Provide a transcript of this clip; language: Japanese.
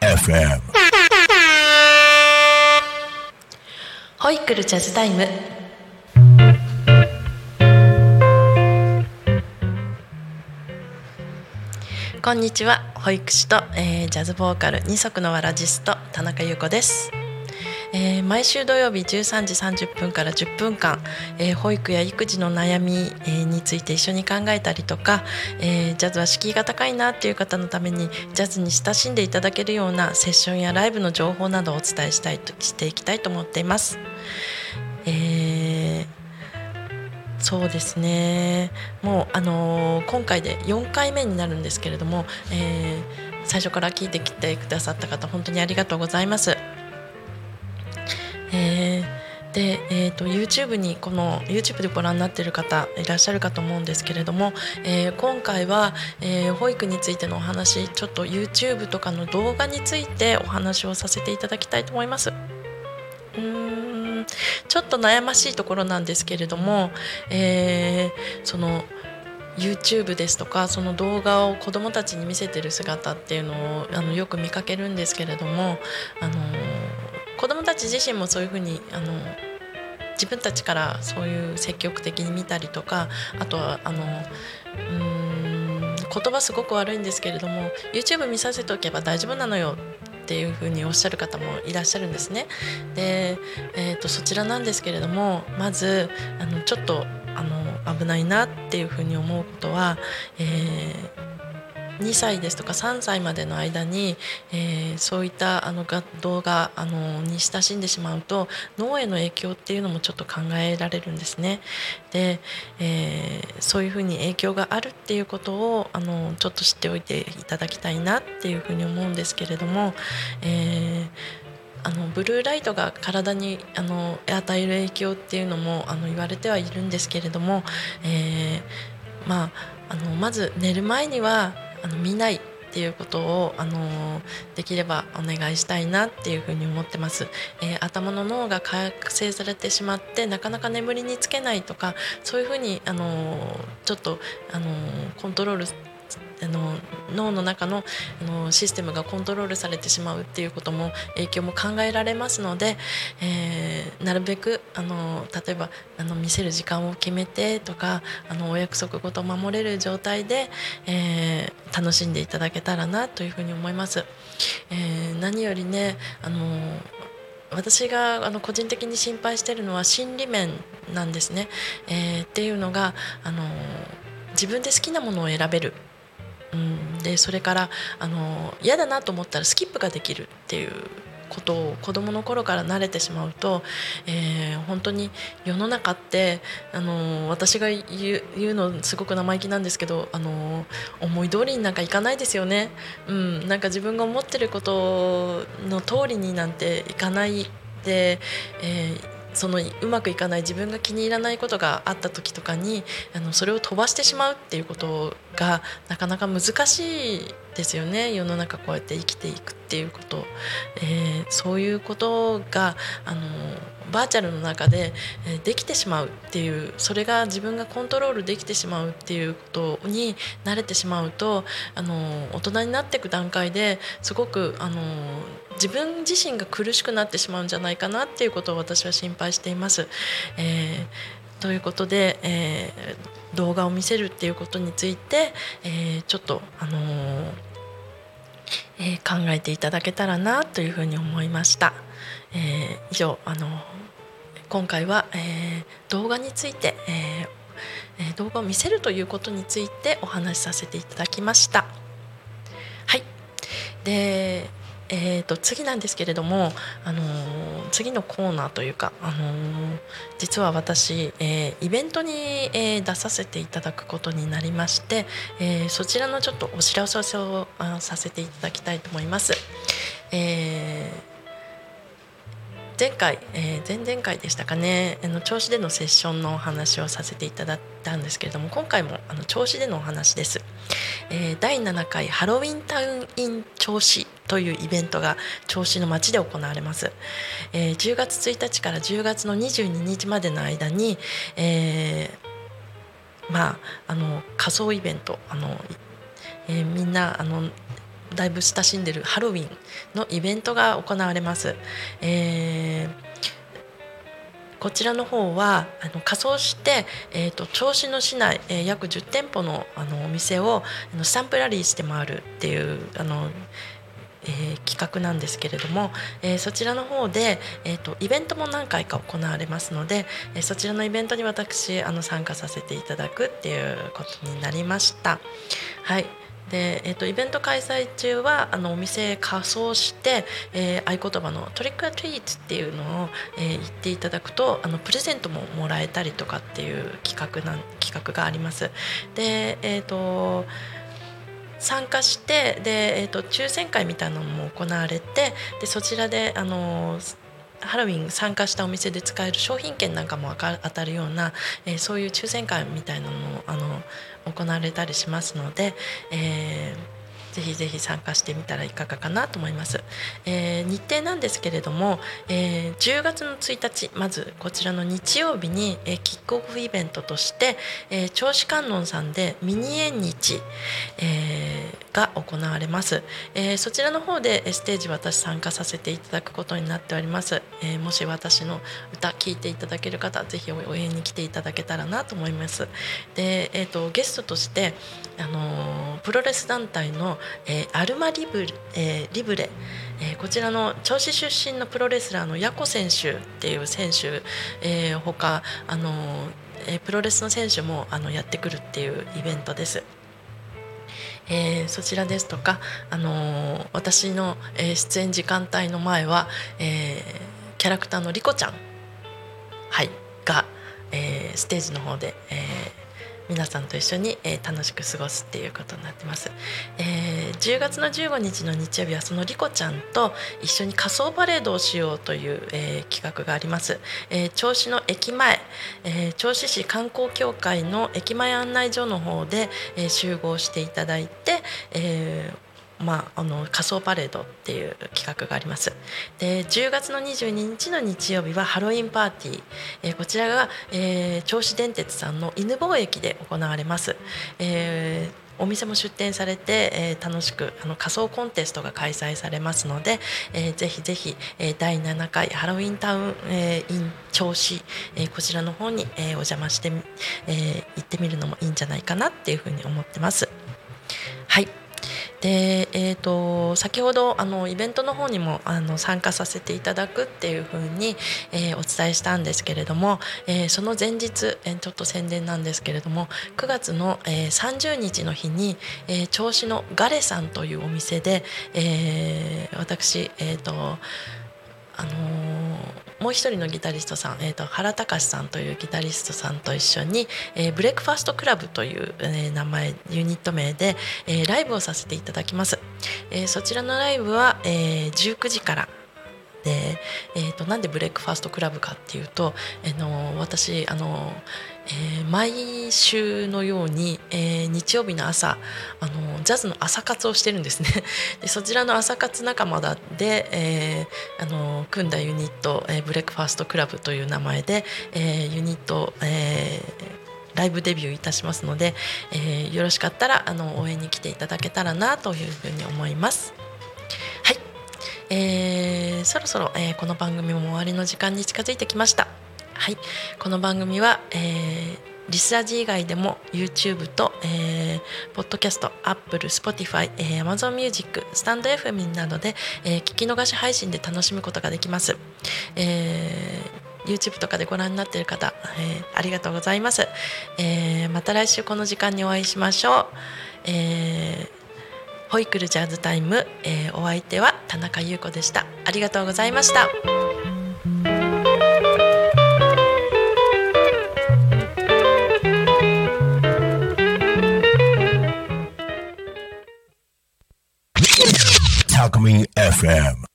FM. ホイックルジャズタイム。こんにちは。保育士と、えージャズボーカル二足のわらジスト田中優子です、毎週土曜日13時30分から10分間、えー保育や育児の悩み、えーについて一緒に考えたりとか、えージャズは敷居が高いなっていう方のためにジャズに親しんでいただけるようなセッションやライブの情報などをお伝えしたいとしていきたいと思っています。えーそうですねもう、あのー今回で4回目になるんですけれども、えー最初から聞いてきてくださった方本当にありがとうございます。えーで、えー、と YouTube にこの YouTube でご覧になっている方いらっしゃるかと思うんですけれども、えー今回は、えー保育についてのお話ちょっと YouTube とかの動画についてお話をさせていただきたいと思います。うんちょっと悩ましいところなんですけれども、えーその YouTube ですとかその動画を子どもたちに見せてる姿っていうのをあのよく見かけるんですけれども、あの子どもたち自身もそういうふうにあの自分たちからそういう積極的に見たりとかあとはあのうん言葉すごく悪いんですけれども YouTube 見させておけば大丈夫なのよっていうふうにおっしゃる方もいらっしゃるんですね。で、えー、とそちらなんですけれどもまずあのちょっとあの危ないなっていうふうに思うことは、えー2歳ですとか3歳までの間に、えーそういったあの動画あのに親しんでしまうと脳への影響っていうのもちょっと考えられるんですね。で、えーそういうふうに影響があるっていうことをあのちょっと知っておいていただきたいなっていうふうに思うんですけれども、えーあのブルーライトが体にあの与える影響っていうのもあの言われてはいるんですけれども、えーまあ、あのまず寝る前にはあの見ないっていうことをあのできればお願いしたいなっていうふうに思ってます、えー頭の脳が覚醒されてしまってなかなか眠りにつけないとかそういうふうにあのちょっとあのコントロールあの脳の中のあのシステムがコントロールされてしまうっていうことも影響も考えられますので、えーなるべくあの例えばあの見せる時間を決めてとかあのお約束事を守れる状態で、えー楽しんでいただけたらなというふうに思います。えー何よりねあの私があの個人的に心配しているのは心理面なんですね。えーっていうのがあの自分で好きなものを選べる、でそれからあの嫌だなと思ったらスキップができるっていうことを子どもの頃から慣れてしまうと、えー本当に世の中ってあの私が言う言うのすごく生意気なんですけどあの思い通りになんかいかないですよね、うん、なんか自分が思ってることの通りになんていかないで、えーそのうまくいかない自分が気に入らないことがあった時とかにあのそれを飛ばしてしまうっていうことがなかなか難しいですよね。世の中こうやって生きていくっていうこと、えーそういうことがあのバーチャルの中で、えできてしまうっていうそれが自分がコントロールできてしまうっていうことに慣れてしまうとあの大人になっていく段階ですごくあの自分自身が苦しくなってしまうんじゃないかなっていうことを私は心配しています。えーということで、えー動画を見せるっていうことについて、えちょっと、あのえ考えていただけたらなというふうに思いました。え以上あの今回は、え動画について、えー動画を見せるということについてお話しさせていただきました。はいでえー、と次なんですけれども、あのー次のコーナーというか、あのー実は私、えーイベントに、えー出させていただくことになりまして、えーそちらのちょっとお知らせをさせていただきたいと思います。えー前回、えー、前々回でしたかね。あの銚子でのセッションのお話をさせていただいたんですけれども今回もあの銚子でのお話です、えー、第7回ハロウィンタウンイン銚子というイベントが銚子の街で行われます、えー、10月1日から10月の22日までの間に、えー、まああの仮装イベントあの、えー、みんなあのだいぶ親しんでるハロウィンのイベントが行われます。えーこちらの方はあの仮装して、えーと、銚子の市内、えー、約10店舗のあのお店をあのスタンプラリーして回るっていうあの、えー、企画なんですけれども、えー、そちらの方で、えーと、イベントも何回か行われますので、えそちらのイベントに私あの参加させていただくっていうことになりました。はいで、えーと、イベント開催中はあのお店仮装して、えー、合言葉の「トリックアトリート」っていうのを、えー、言っていただくとあのプレゼントももらえたりとかっていう企画なん企画があります。で、えーと参加してで、えーと、抽選会みたいなのも行われてでそちらであのハロウィン参加したお店で使える商品券なんかも当たるような、えー、そういう抽選会みたいなのもあの行われたりしますので、えーぜひぜひ参加してみたらいかがかなと思います、えー、日程なんですけれども、えー、10月の1日まずこちらの日曜日に、えー、キックオフイベントとして、えー、銚子観音さんでミニ縁日、えー、が行われます、えー、そちらの方でステージ私参加させていただくことになっております、えー、もし私の歌聴いていただける方ぜひ応援に来ていただけたらなと思います。で、えーと、ゲストとしてあのプロレス団体のえー、アルマリブ,、えー、リブレ、えー、こちらの銚子出身のプロレスラーのヤコ選手っていう選手、えー、他あの、えー、プロレスの選手もあのやってくるっていうイベントです。えー、そちらですとか、あのー、私の、え、出演時間帯の前は、えー、キャラクターのリコちゃん、はい、が、えー、ステージの方で、えー、皆さんと一緒に、えー、楽しく過ごすっていうことになってます、えー、10月の15日の日曜日はそのリコちゃんと一緒に仮装パレードをしようという、えー、企画があります、えー、銚子の駅前、えー、銚子市観光協会の駅前案内所の方で、えー、集合していただいて、えーまあ、あの仮装パレードっていう企画があります。で10月の22日の日曜日はハロウィンパーティー、えー、こちらが、えー、銚子電鉄さんの犬吠駅で行われます、えーお店も出店されて、えー、楽しくあの仮装コンテストが開催されますので、えー、ぜひぜひ、えー、第7回ハロウィンタウン、えー、イン銚子、えー、こちらの方に、えー、お邪魔して、えー、行ってみるのもいいんじゃないかなっていうふうに思ってます。はい。で、えーと、先ほどあのイベントの方にもあの参加させていただくっていうふうに、えー、お伝えしたんですけれども、えー、その前日、えー、ちょっと宣伝なんですけれども9月の、えー、30日の日に、えー、銚子のガレさんというお店で、えー、私、えーとあのもう一人のギタリストさん、えーと、原隆さんというギタリストさんと一緒に、えー、 Breakfast Club という、えー、名前ユニット名で、えー、ライブをさせていただきます、えー、そちらのライブは、えー、19時からで、えーと、なんで Breakfast Club かっていうと、えー、の私あのえー、毎週のように、えー、日曜日の朝あのジャズの朝活をしてるんですね でそちらの朝活仲間で、えー、あの組んだユニット、えー、ブレックファーストクラブという名前で、えー、ユニット、えー、ライブデビューいたしますので、えー、よろしかったらあの応援に来ていただけたらなというふうに思います。はい、えー、そろそろ、えー、この番組も終わりの時間に近づいてきました。はい、この番組は、えー、リスラジ以外でも YouTube と、えー、ポッドキャスト、Apple、Spotify、えー、Amazon Music、スタンド FM などで、えー、聞き逃し配信で楽しむことができます。えー YouTube とかでご覧になっている方、えー、ありがとうございます、えー、また来週この時間にお会いしましょう、えー、ホイクルジャズタイム、えー、お相手は田中優子でしたありがとうございました Alchemy FM.